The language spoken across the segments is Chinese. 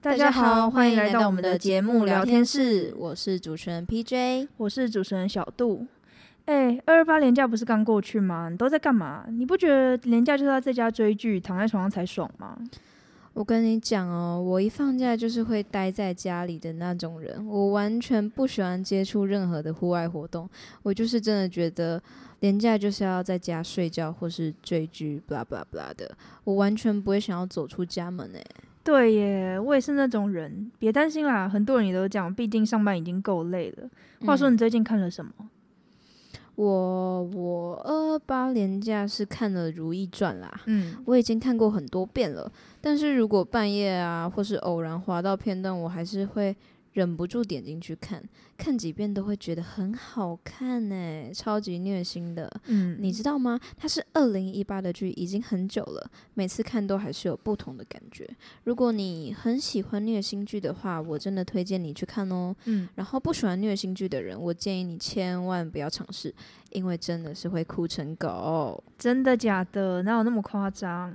大家好，欢迎来到我们的节目聊天室。我是主持人 PJ，我是主持人小杜。哎，二二八连假不是刚过去吗？你都在干嘛？你不觉得连假就是要在家追剧、躺在床上才爽吗？我跟你讲哦，我一放假就是会待在家里的那种人，我完全不喜欢接触任何的户外活动。我就是真的觉得连假就是要在家睡觉或是追剧，blah blah blah 的，我完全不会想要走出家门诶。对耶，我也是那种人，别担心啦，很多人也都讲，毕竟上班已经够累了。话说你最近看了什么？嗯我我二二八年假是看了《如懿传》啦，嗯，我已经看过很多遍了，但是如果半夜啊，或是偶然滑到片段，我还是会。忍不住点进去看，看几遍都会觉得很好看呢，超级虐心的。嗯，你知道吗？它是二零一八的剧，已经很久了，每次看都还是有不同的感觉。如果你很喜欢虐心剧的话，我真的推荐你去看哦。嗯，然后不喜欢虐心剧的人，我建议你千万不要尝试，因为真的是会哭成狗。真的假的？哪有那么夸张？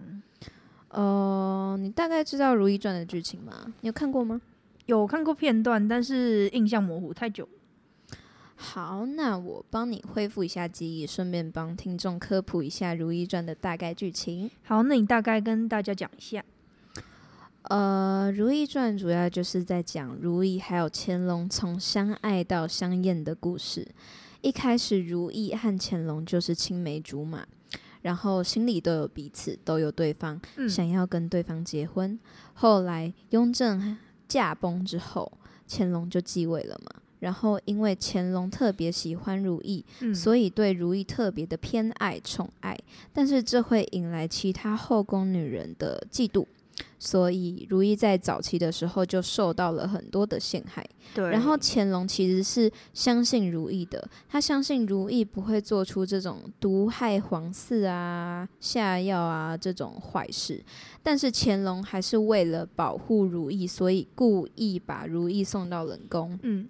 呃，你大概知道《如懿传》的剧情吗？你有看过吗？有看过片段，但是印象模糊太久。好，那我帮你恢复一下记忆，顺便帮听众科普一下《如懿传》的大概剧情。好，那你大概跟大家讲一下。呃，《如懿传》主要就是在讲如懿还有乾隆从相爱到相厌的故事。一开始，如懿和乾隆就是青梅竹马，然后心里都有彼此，都有对方，嗯、想要跟对方结婚。后来，雍正。驾崩之后，乾隆就继位了嘛。然后因为乾隆特别喜欢如意，嗯、所以对如意特别的偏爱宠爱。但是这会引来其他后宫女人的嫉妒。所以如懿在早期的时候就受到了很多的陷害。对，然后乾隆其实是相信如懿的，他相信如懿不会做出这种毒害皇嗣啊、下药啊这种坏事。但是乾隆还是为了保护如懿，所以故意把如懿送到冷宫。嗯。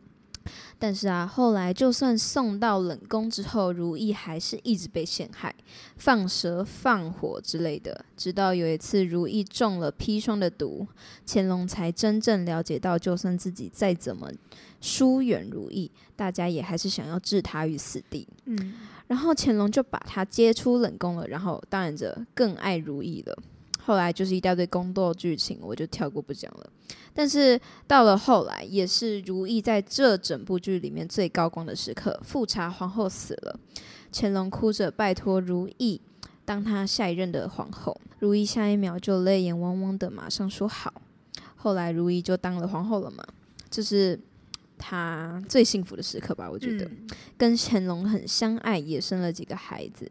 但是啊，后来就算送到冷宫之后，如意还是一直被陷害，放蛇、放火之类的。直到有一次，如意中了砒霜的毒，乾隆才真正了解到，就算自己再怎么疏远如意，大家也还是想要置他于死地。嗯，然后乾隆就把他接出冷宫了，然后当然着更爱如意了。后来就是一大堆宫斗剧情，我就跳过不讲了。但是到了后来，也是如懿在这整部剧里面最高光的时刻。富察皇后死了，乾隆哭着拜托如懿当他下一任的皇后。如懿下一秒就泪眼汪汪的，马上说好。后来如懿就当了皇后了嘛，这是她最幸福的时刻吧？我觉得，嗯、跟乾隆很相爱，也生了几个孩子。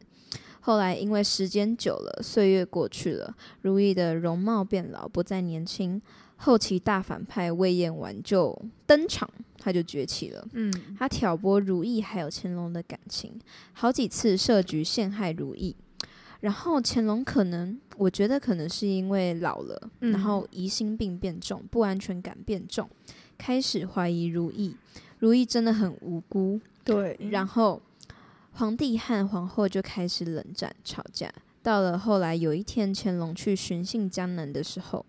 后来因为时间久了，岁月过去了，如意的容貌变老，不再年轻。后期大反派魏嬿婉就登场，他就崛起了。嗯，他挑拨如意还有乾隆的感情，好几次设局陷害如意。然后乾隆可能，我觉得可能是因为老了，嗯、然后疑心病变重，不安全感变重，开始怀疑如意。如意真的很无辜。对，然后。皇帝和皇后就开始冷战吵架。到了后来，有一天乾隆去巡幸江南的时候，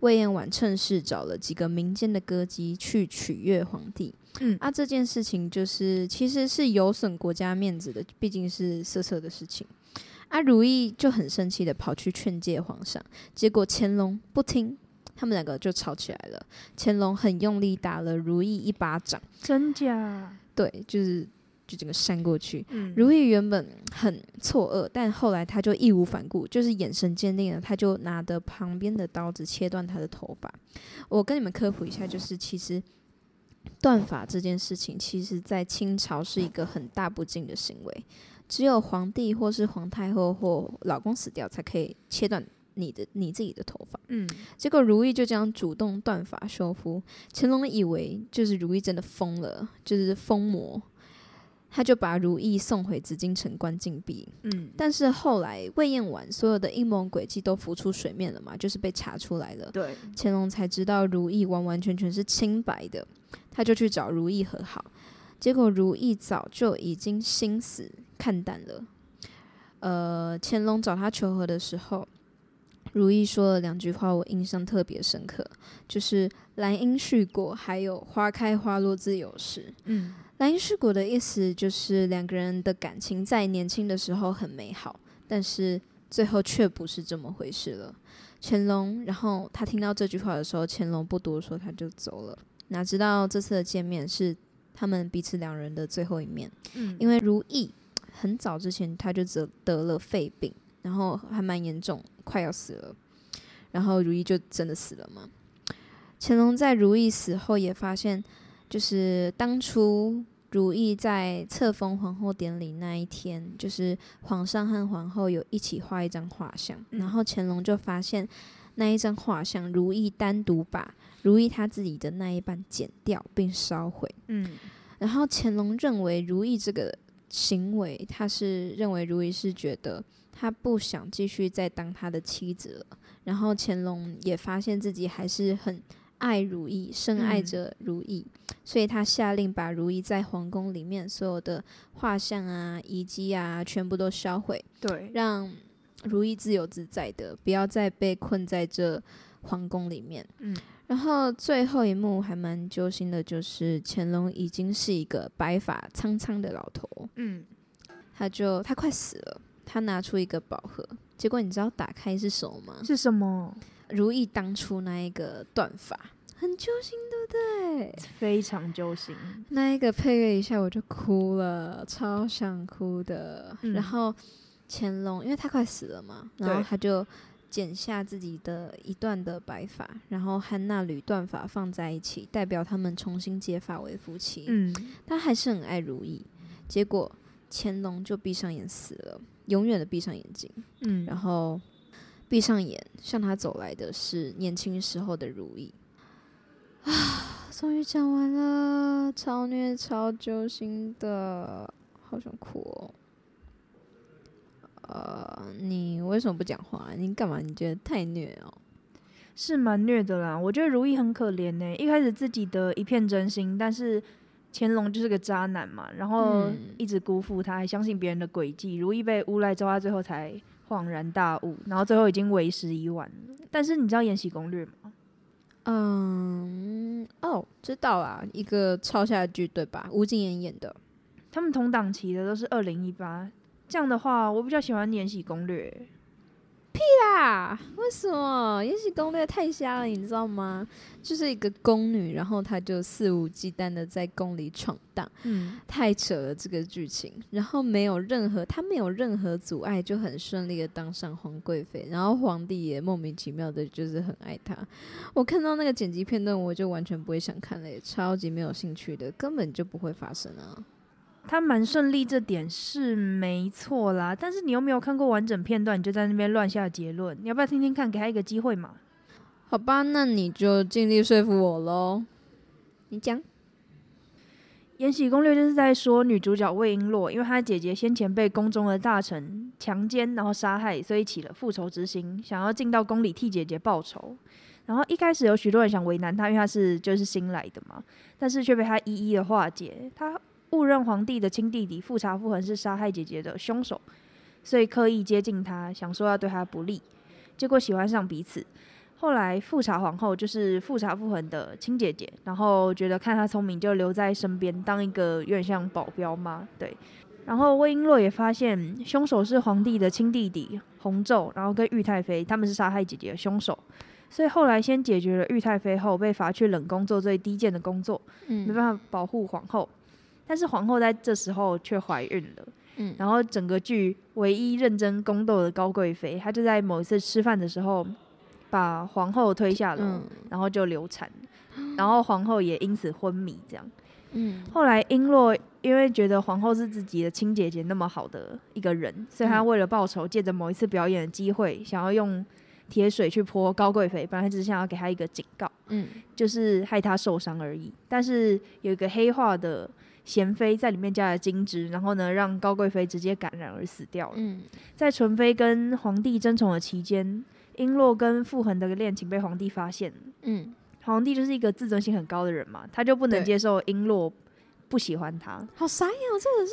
魏嬿婉趁势找了几个民间的歌姬去取悦皇帝。嗯，啊，这件事情就是其实是有损国家面子的，毕竟是色色的事情。啊，如意就很生气的跑去劝诫皇上，结果乾隆不听，他们两个就吵起来了。乾隆很用力打了如意一巴掌。真假？对，就是。就整个扇过去，嗯、如意原本很错愕，但后来他就义无反顾，就是眼神坚定了，他就拿着旁边的刀子切断他的头发。我跟你们科普一下，就是其实断发这件事情，其实在清朝是一个很大不敬的行为，只有皇帝或是皇太后或老公死掉才可以切断你的你自己的头发。嗯，结果如意就这样主动断发修复，乾隆以为就是如意真的疯了，就是疯魔。他就把如意送回紫禁城关禁闭。嗯，但是后来魏嬿婉所有的阴谋诡计都浮出水面了嘛，就是被查出来了。对，乾隆才知道如意完完全全是清白的，他就去找如意和好。结果如意早就已经心死看淡了。呃，乾隆找他求和的时候，如意说了两句话，我印象特别深刻，就是“兰因絮果”还有“花开花落自有时”。嗯，“兰因絮果”的意思就是两个人的感情在年轻的时候很美好，但是最后却不是这么回事了。乾隆，然后他听到这句话的时候，乾隆不多说，他就走了。哪知道这次的见面是他们彼此两人的最后一面。嗯，因为如意很早之前他就得得了肺病。然后还蛮严重，快要死了。然后如意就真的死了嘛。乾隆在如意死后也发现，就是当初如意在册封皇后典礼那一天，就是皇上和皇后有一起画一张画像。然后乾隆就发现那一张画像，如意单独把如意她自己的那一半剪掉并烧毁。嗯，然后乾隆认为如意这个行为，他是认为如意是觉得。他不想继续再当他的妻子了，然后乾隆也发现自己还是很爱如意，深爱着如意，嗯、所以他下令把如意在皇宫里面所有的画像啊、遗迹啊，全部都销毁，对，让如意自由自在的，不要再被困在这皇宫里面。嗯，然后最后一幕还蛮揪心的，就是乾隆已经是一个白发苍苍的老头，嗯，他就他快死了。他拿出一个宝盒，结果你知道打开是什么吗？是什么？如意当初那一个断发，很揪心，对不对？非常揪心。那一个配乐一下我就哭了，超想哭的。嗯、然后乾隆，因为他快死了嘛，然后他就剪下自己的一段的白发，然后和那缕断发放在一起，代表他们重新结发为夫妻。嗯，他还是很爱如意，结果乾隆就闭上眼死了。永远的闭上眼睛，嗯，然后闭上眼，向他走来的是年轻时候的如意。啊，终于讲完了，超虐、超揪心的，好想哭哦。呃，你为什么不讲话？你干嘛？你觉得太虐哦？是蛮虐的啦，我觉得如意很可怜呢。一开始自己的一片真心，但是。乾隆就是个渣男嘛，然后一直辜负他，还相信别人的诡计。如意被诬赖之后，他最后才恍然大悟，然后最后已经为时已晚。但是你知道《延禧攻略》吗？嗯，哦，知道啊，一个抄下剧对吧？吴谨言演的。他们同档期的都是二零一八。这样的话，我比较喜欢《延禧攻略》。屁啦！为什么《延禧攻略》太瞎了？你知道吗？就是一个宫女，然后她就肆无忌惮的在宫里闯荡，嗯，太扯了这个剧情。然后没有任何，她没有任何阻碍，就很顺利的当上皇贵妃。然后皇帝也莫名其妙的，就是很爱她。我看到那个剪辑片段，我就完全不会想看了，也超级没有兴趣的，根本就不会发生啊。他蛮顺利，这点是没错啦。但是你又没有看过完整片段，你就在那边乱下结论。你要不要听听看，给他一个机会嘛？好吧，那你就尽力说服我喽。你讲，《延禧攻略》就是在说女主角魏璎珞，因为她姐姐先前被宫中的大臣强奸，然后杀害，所以起了复仇之心，想要进到宫里替姐姐报仇。然后一开始有许多人想为难她，因为她是就是新来的嘛，但是却被她一一的化解。她误认皇帝的亲弟弟富察傅恒是杀害姐姐的凶手，所以刻意接近他，想说要对他不利，结果喜欢上彼此。后来富察皇后就是富察傅恒的亲姐姐，然后觉得看他聪明，就留在身边当一个有点像保镖嘛。对，然后魏璎珞也发现凶手是皇帝的亲弟弟弘昼，然后跟玉太妃他们是杀害姐姐的凶手，所以后来先解决了玉太妃后，被罚去冷宫做最低贱的工作，嗯，没办法保护皇后。但是皇后在这时候却怀孕了，嗯，然后整个剧唯一认真宫斗的高贵妃，她就在某一次吃饭的时候把皇后推下楼，嗯，然后就流产，然后皇后也因此昏迷，这样，嗯，后来璎珞因为觉得皇后是自己的亲姐姐那么好的一个人，所以她为了报仇，借着某一次表演的机会，想要用铁水去泼高贵妃，本来只是想要给她一个警告，嗯，就是害她受伤而已，但是有一个黑化的。娴妃在里面加了金枝，然后呢，让高贵妃直接感染而死掉了。嗯，在纯妃跟皇帝争宠的期间，璎珞跟傅恒的恋情被皇帝发现。嗯，皇帝就是一个自尊心很高的人嘛，他就不能接受璎珞不喜欢他。好傻眼哦，这个是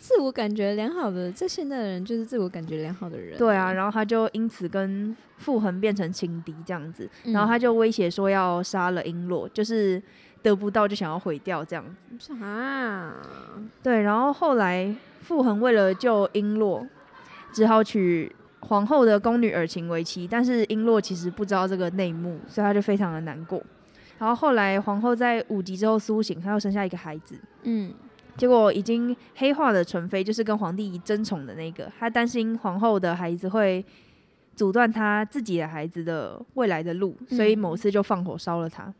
自我感觉良好的，在现代的人就是自我感觉良好的人。对啊，然后他就因此跟傅恒变成情敌这样子，嗯、然后他就威胁说要杀了璎珞，就是得不到就想要毁掉这样子。啊，对，然后后来傅恒为了救璎珞，只好娶皇后的宫女尔晴为妻，但是璎珞其实不知道这个内幕，所以他就非常的难过。然后后来皇后在五级之后苏醒，她又生下一个孩子。嗯，结果已经黑化的纯妃就是跟皇帝争宠的那个，她担心皇后的孩子会阻断她自己的孩子的未来的路，所以某次就放火烧了她。嗯，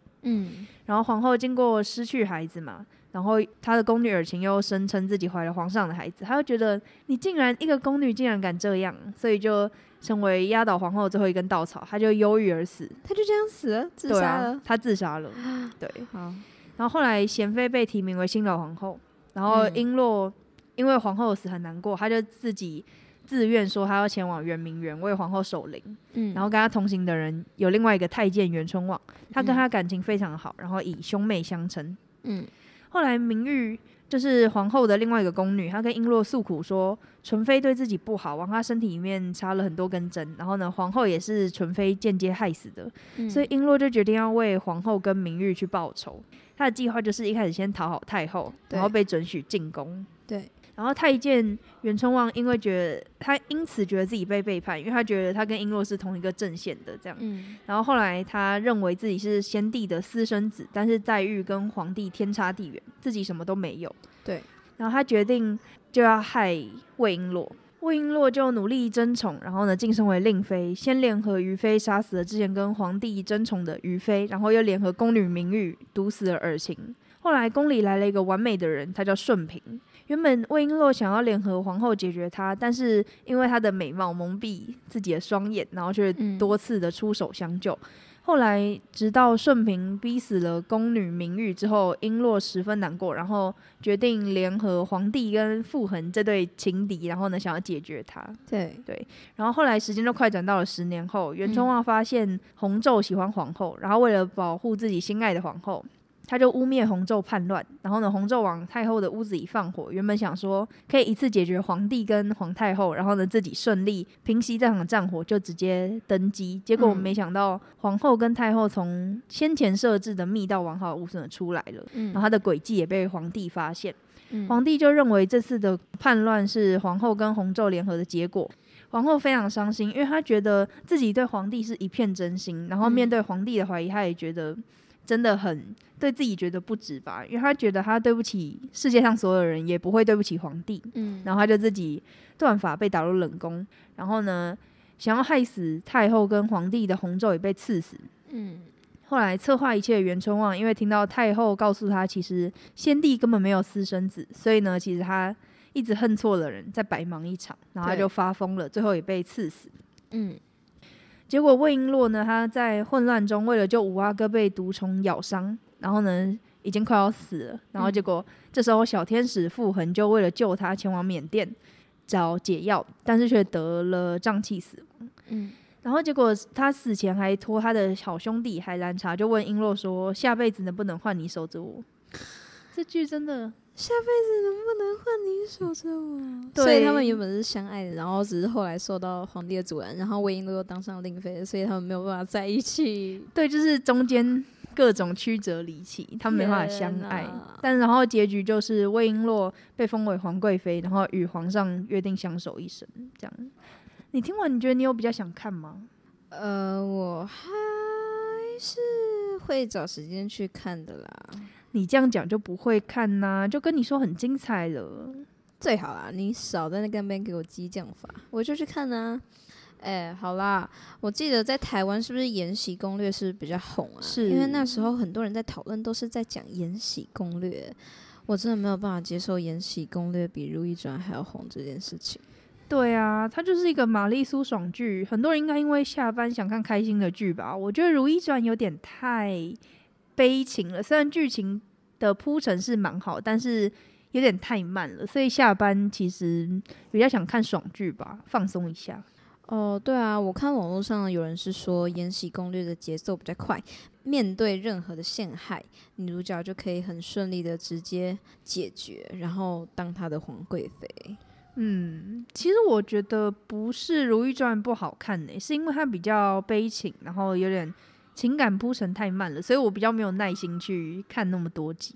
然后皇后经过失去孩子嘛，然后她的宫女尔晴又声称自己怀了皇上的孩子，她就觉得你竟然一个宫女竟然敢这样，所以就。成为压倒皇后最后一根稻草，她就忧郁而死。她就这样死了，自杀了。啊、他自杀了。对，好。然后后来贤妃被提名为新老皇后，然后璎珞因为皇后死很难过，她就自己自愿说他要前往圆明园为皇后守灵。嗯。然后跟他同行的人有另外一个太监袁春望，他跟他感情非常好，然后以兄妹相称。嗯。后来明玉。就是皇后的另外一个宫女，她跟璎珞诉苦说，纯妃对自己不好，往她身体里面插了很多根针。然后呢，皇后也是纯妃间接害死的，嗯、所以璎珞就决定要为皇后跟明玉去报仇。她的计划就是一开始先讨好太后，然后被准许进宫。对。然后太监袁春望因为觉得他因此觉得自己被背叛，因为他觉得他跟璎珞是同一个阵线的这样。嗯。然后后来他认为自己是先帝的私生子，但是待遇跟皇帝天差地远，自己什么都没有。对。然后他决定就要害魏璎珞，魏璎珞就努力争宠，然后呢晋升为令妃，先联合于妃杀死了之前跟皇帝争宠的于妃，然后又联合宫女明玉毒死了尔晴。后来宫里来了一个完美的人，他叫顺平。原本魏璎珞想要联合皇后解决她，但是因为她的美貌蒙蔽自己的双眼，然后却多次的出手相救。嗯、后来直到顺平逼死了宫女明玉之后，璎珞十分难过，然后决定联合皇帝跟傅恒这对情敌，然后呢想要解决他。对对，然后后来时间就快转到了十年后，袁春望发现洪昼喜欢皇后，然后为了保护自己心爱的皇后。他就污蔑洪昼叛乱，然后呢，洪昼往太后的屋子里放火，原本想说可以一次解决皇帝跟皇太后，然后呢自己顺利平息这场战火，就直接登基。结果我们没想到皇后跟太后从先前设置的密道完好无损的出来了，然后他的诡计也被皇帝发现，皇帝就认为这次的叛乱是皇后跟洪昼联合的结果。皇后非常伤心，因为她觉得自己对皇帝是一片真心，然后面对皇帝的怀疑，她也觉得。真的很对自己觉得不值吧，因为他觉得他对不起世界上所有人，也不会对不起皇帝。嗯，然后他就自己断发被打入冷宫，然后呢，想要害死太后跟皇帝的洪昼也被赐死。嗯，后来策划一切的袁春望，因为听到太后告诉他，其实先帝根本没有私生子，所以呢，其实他一直恨错了人，在白忙一场，然后他就发疯了，最后也被赐死。嗯。结果魏璎珞呢，她在混乱中为了救五阿哥被毒虫咬伤，然后呢已经快要死了。然后结果这时候小天使傅恒就为了救她前往缅甸找解药，但是却得了胀气死亡。嗯，然后结果他死前还托他的好兄弟海兰察就问璎珞说：“下辈子能不能换你守着我？”这句真的。下辈子能不能换你守着我？对，所以他们原本是相爱的，然后只是后来受到皇帝的阻拦，然后魏璎珞又当上令妃，所以他们没有办法在一起。对，就是中间各种曲折离奇，他们没办法相爱。但然后结局就是魏璎珞被封为皇贵妃，然后与皇上约定相守一生。这样，你听完你觉得你有比较想看吗？呃，我还是会找时间去看的啦。你这样讲就不会看呐、啊，就跟你说很精彩了，最好啦，你少在那边给我激将法，我就去看啊。哎、欸，好啦，我记得在台湾是不是《延禧攻略》是比较红啊？是，因为那时候很多人在讨论，都是在讲《延禧攻略》，我真的没有办法接受《延禧攻略》比《如懿传》还要红这件事情。对啊，它就是一个玛丽苏爽剧，很多人应该因为下班想看开心的剧吧？我觉得《如懿传》有点太。悲情了，虽然剧情的铺陈是蛮好，但是有点太慢了，所以下班其实比较想看爽剧吧，放松一下。哦，对啊，我看网络上有人是说《延禧攻略》的节奏比较快，面对任何的陷害，女主角就可以很顺利的直接解决，然后当她的皇贵妃。嗯，其实我觉得不是《如懿传》不好看呢，是因为它比较悲情，然后有点情感铺陈太慢了，所以我比较没有耐心去看那么多集。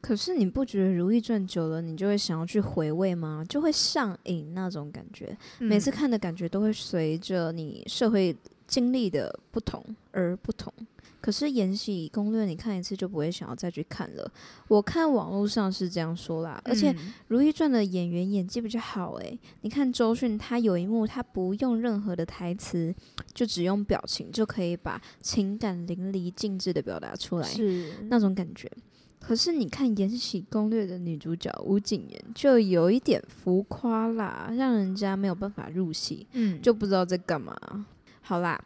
可是你不觉得《如懿传》久了，你就会想要去回味吗？就会上瘾那种感觉，嗯、每次看的感觉都会随着你社会经历的不同而不同。可是《延禧攻略》，你看一次就不会想要再去看了。我看网络上是这样说啦，而且《如懿传》的演员演技比较好诶、欸。你看周迅，她有一幕她不用任何的台词，就只用表情就可以把情感淋漓尽致的表达出来，是那种感觉。可是你看《延禧攻略》的女主角吴谨言就有一点浮夸啦，让人家没有办法入戏，嗯，就不知道在干嘛。好啦，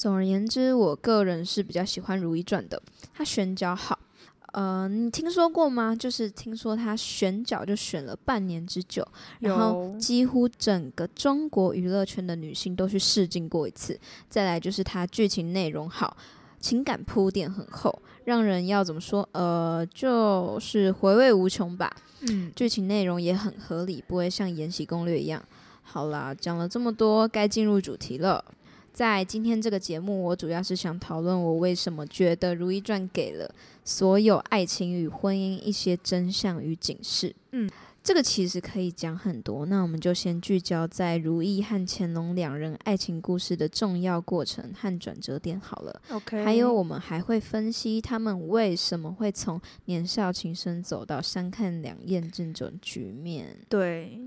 总而言之，我个人是比较喜欢《如懿传》的，它选角好。呃，你听说过吗？就是听说她选角就选了半年之久，然后几乎整个中国娱乐圈的女性都去试镜过一次。再来就是她剧情内容好。情感铺垫很厚，让人要怎么说？呃，就是回味无穷吧。嗯，剧情内容也很合理，不会像《延禧攻略》一样。好啦，讲了这么多，该进入主题了。在今天这个节目，我主要是想讨论我为什么觉得《如懿传》给了所有爱情与婚姻一些真相与警示。嗯。这个其实可以讲很多，那我们就先聚焦在如懿和乾隆两人爱情故事的重要过程和转折点好了。OK，还有我们还会分析他们为什么会从年少情深走到相看两厌这种局面。对，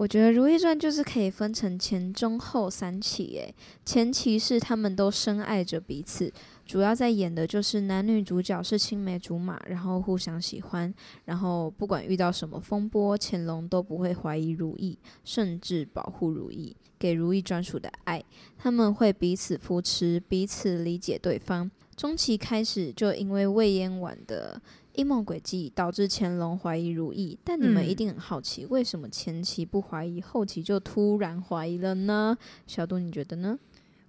我觉得《如懿传》就是可以分成前中后三期，诶，前期是他们都深爱着彼此。主要在演的就是男女主角是青梅竹马，然后互相喜欢，然后不管遇到什么风波，乾隆都不会怀疑如懿，甚至保护如懿，给如懿专属的爱。他们会彼此扶持，彼此理解对方。中期开始就因为魏嫣婉的阴谋诡计，导致乾隆怀疑如意。但你们一定很好奇，嗯、为什么前期不怀疑，后期就突然怀疑了呢？小杜，你觉得呢？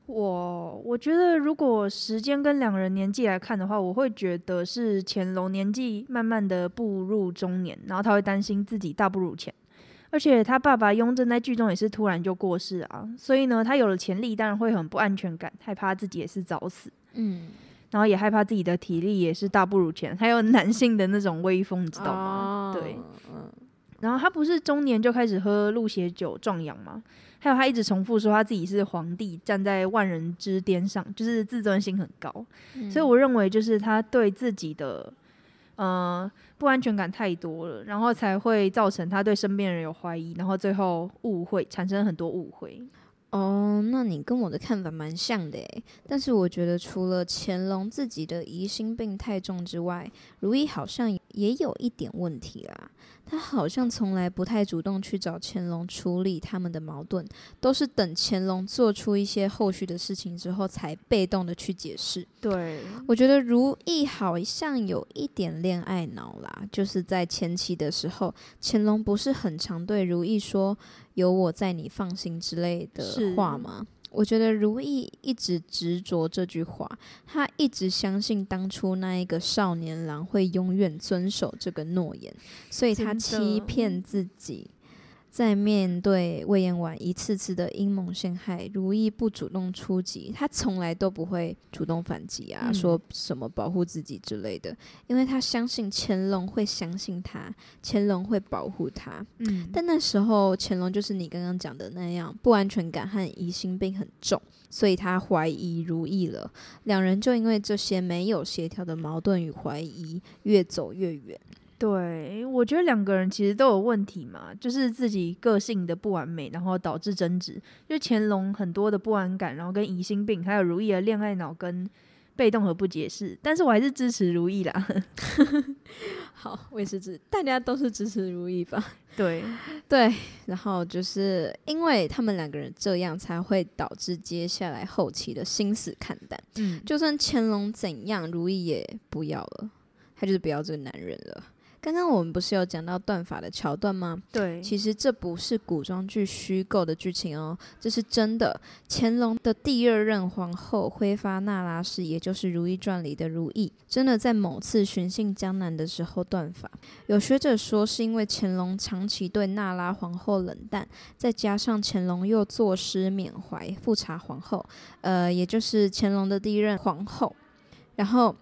我我觉得，如果时间跟两人年纪来看的话，我会觉得是乾隆年纪慢慢的步入中年，然后他会担心自己大不如前，而且他爸爸雍正在剧中也是突然就过世啊，所以呢，他有了潜力，当然会很不安全感，害怕自己也是早死，嗯，然后也害怕自己的体力也是大不如前，还有男性的那种威风，你知道吗？哦、对，嗯，然后他不是中年就开始喝鹿血酒壮阳吗？还有他一直重复说他自己是皇帝，站在万人之巅上，就是自尊心很高。嗯、所以我认为就是他对自己的呃不安全感太多了，然后才会造成他对身边人有怀疑，然后最后误会产生很多误会。哦，那你跟我的看法蛮像的诶。但是我觉得除了乾隆自己的疑心病太重之外，如懿好像也有一点问题啦。他好像从来不太主动去找乾隆处理他们的矛盾，都是等乾隆做出一些后续的事情之后，才被动的去解释。对，我觉得如意好像有一点恋爱脑啦，就是在前期的时候，乾隆不是很常对如意说“有我在，你放心”之类的话吗？我觉得如意一直执着这句话，他一直相信当初那一个少年郎会永远遵守这个诺言，所以他欺骗自己。在面对魏延婉一次次的阴谋陷害，如意不主动出击，他从来都不会主动反击啊，嗯、说什么保护自己之类的，因为他相信乾隆会相信他，乾隆会保护他。嗯，但那时候乾隆就是你刚刚讲的那样，不安全感和疑心病很重，所以他怀疑如意了，两人就因为这些没有协调的矛盾与怀疑，越走越远。对，我觉得两个人其实都有问题嘛，就是自己个性的不完美，然后导致争执。就乾隆很多的不安感，然后跟疑心病，还有如意的恋爱脑跟被动和不解释。但是我还是支持如意啦。好，我也是支，大家都是支持如意吧？对对，然后就是因为他们两个人这样，才会导致接下来后期的心死看淡。嗯，就算乾隆怎样，如意也不要了，他就是不要这个男人了。刚刚我们不是有讲到断法的桥段吗？对，其实这不是古装剧虚构的剧情哦，这是真的。乾隆的第二任皇后辉发那拉氏，也就是《如懿传》里的如懿，真的在某次巡幸江南的时候断发。有学者说，是因为乾隆长期对那拉皇后冷淡，再加上乾隆又作诗缅怀富察皇后，呃，也就是乾隆的第一任皇后，然后。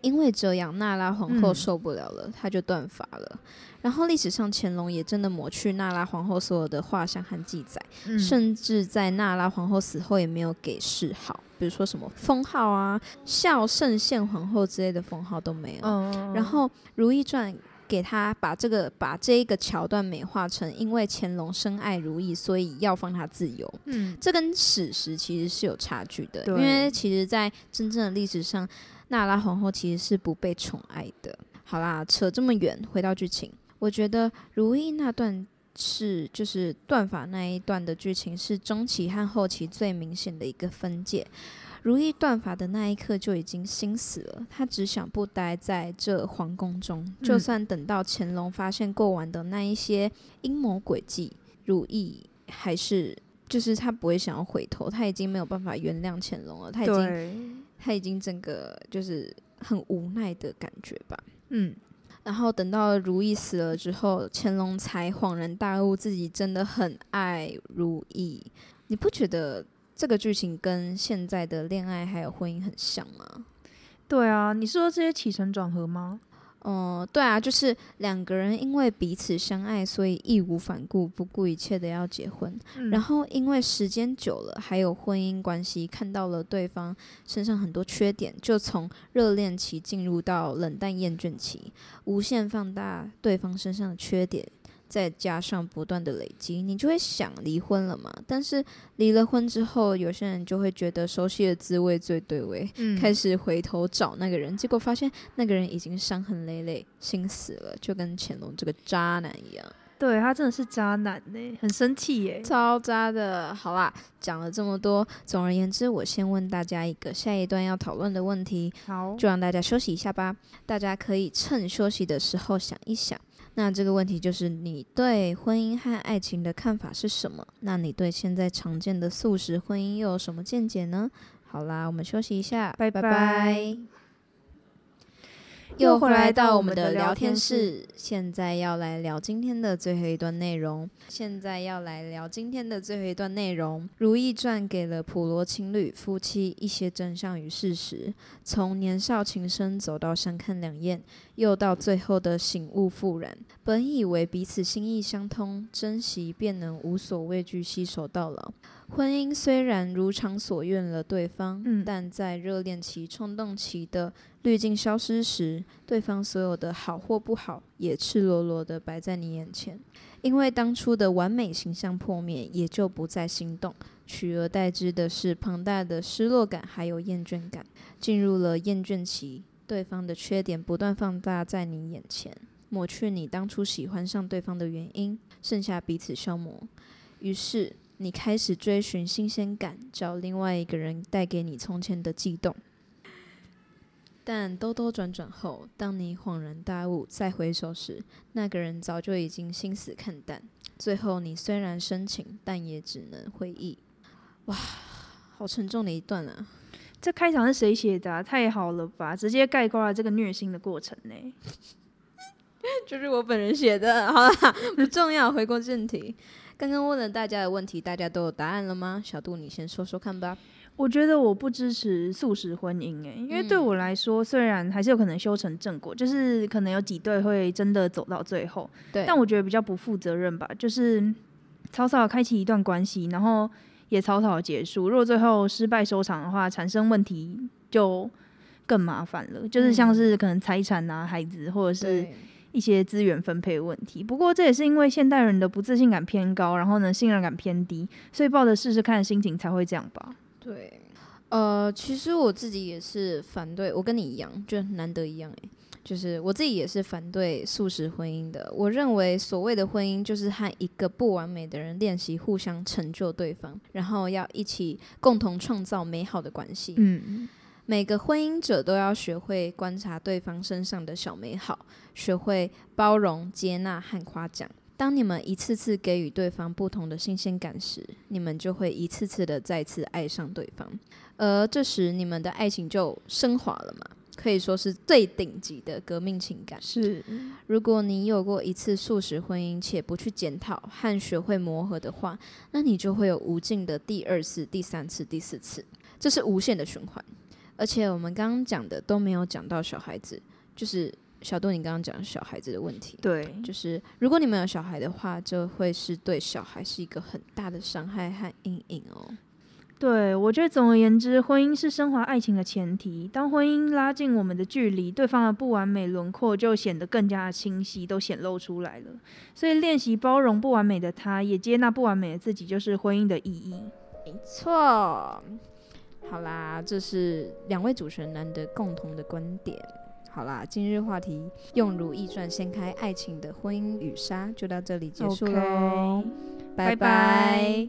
因为这样，娜拉皇后受不了了，她、嗯、就断发了。然后历史上，乾隆也真的抹去娜拉皇后所有的画像和记载，嗯、甚至在娜拉皇后死后也没有给谥号，比如说什么封号啊、孝圣宪皇后之类的封号都没有。嗯、然后《如懿传》给他把这个把这一个桥段美化成，因为乾隆深爱如意，所以要放他自由。嗯，这跟史实其实是有差距的，对因为其实，在真正的历史上。娜拉皇后其实是不被宠爱的。好啦，扯这么远，回到剧情，我觉得如意那段是就是断法那一段的剧情是中期和后期最明显的一个分界。如意断发的那一刻就已经心死了，她只想不待在这皇宫中，嗯、就算等到乾隆发现过往的那一些阴谋诡计，如意还是就是她不会想要回头，她已经没有办法原谅乾隆了，她已经。他已经整个就是很无奈的感觉吧，嗯，然后等到如意死了之后，乾隆才恍然大悟，自己真的很爱如意。你不觉得这个剧情跟现在的恋爱还有婚姻很像吗？对啊，你是说这些起承转合吗？哦、嗯，对啊，就是两个人因为彼此相爱，所以义无反顾、不顾一切的要结婚。嗯、然后因为时间久了，还有婚姻关系，看到了对方身上很多缺点，就从热恋期进入到冷淡厌倦期，无限放大对方身上的缺点。再加上不断的累积，你就会想离婚了嘛？但是离了婚之后，有些人就会觉得熟悉的滋味最对味，嗯、开始回头找那个人，结果发现那个人已经伤痕累累，心死了，就跟乾隆这个渣男一样。对，他真的是渣男呢，很生气耶，超渣的。好啦，讲了这么多，总而言之，我先问大家一个下一段要讨论的问题，好，就让大家休息一下吧。大家可以趁休息的时候想一想。那这个问题就是你对婚姻和爱情的看法是什么？那你对现在常见的素食婚姻又有什么见解呢？好啦，我们休息一下，拜拜。又回来到我们的聊天室，现在要来聊今天的最后一段内容。现在要来聊今天的最后一段内容，《如懿传》给了普罗情侣夫妻一些真相与事实，从年少情深走到相看两厌，又到最后的醒悟复燃。本以为彼此心意相通，珍惜便能无所畏惧，携手到老。婚姻虽然如常所愿了对方，嗯、但在热恋期、冲动期的滤镜消失时，对方所有的好或不好也赤裸裸的摆在你眼前。因为当初的完美形象破灭，也就不再心动，取而代之的是庞大的失落感，还有厌倦感。进入了厌倦期，对方的缺点不断放大在你眼前，抹去你当初喜欢上对方的原因，剩下彼此消磨。于是。你开始追寻新鲜感，找另外一个人带给你从前的悸动。但兜兜转转后，当你恍然大悟，再回首时，那个人早就已经心死看淡。最后，你虽然深情，但也只能回忆。哇，好沉重的一段啊！这开场是谁写的啊？太好了吧，直接概括了这个虐心的过程呢。就是我本人写的。好啦，不重要，回过正题。刚刚问了大家的问题，大家都有答案了吗？小杜，你先说说看吧。我觉得我不支持素食婚姻，诶，因为对我来说，虽然还是有可能修成正果，就是可能有几对会真的走到最后，对。但我觉得比较不负责任吧，就是草草开启一段关系，然后也草草结束。如果最后失败收场的话，产生问题就更麻烦了，就是像是可能财产啊、孩子或者是。一些资源分配问题，不过这也是因为现代人的不自信感偏高，然后呢，信任感偏低，所以抱着试试看的心情才会这样吧。对，呃，其实我自己也是反对，我跟你一样，就难得一样诶，就是我自己也是反对素食婚姻的。我认为所谓的婚姻就是和一个不完美的人练习互相成就对方，然后要一起共同创造美好的关系。嗯。每个婚姻者都要学会观察对方身上的小美好，学会包容、接纳和夸奖。当你们一次次给予对方不同的新鲜感时，你们就会一次次的再次爱上对方，而这时你们的爱情就升华了嘛，可以说是最顶级的革命情感。是，如果你有过一次素食婚姻且不去检讨和学会磨合的话，那你就会有无尽的第二次、第三次、第四次，这是无限的循环。而且我们刚刚讲的都没有讲到小孩子，就是。小杜，你刚刚讲小孩子的问题，对，就是如果你们有小孩的话，就会是对小孩是一个很大的伤害和阴影哦。对，我觉得总而言之，婚姻是升华爱情的前提。当婚姻拉近我们的距离，对方的不完美轮廓就显得更加的清晰，都显露出来了。所以练习包容不完美的他，也接纳不完美的自己，就是婚姻的意义。没错。好啦，这是两位主持人难得共同的观点。好啦，今日话题用《如懿传》掀开爱情的婚姻与纱，就到这里结束喽，拜拜。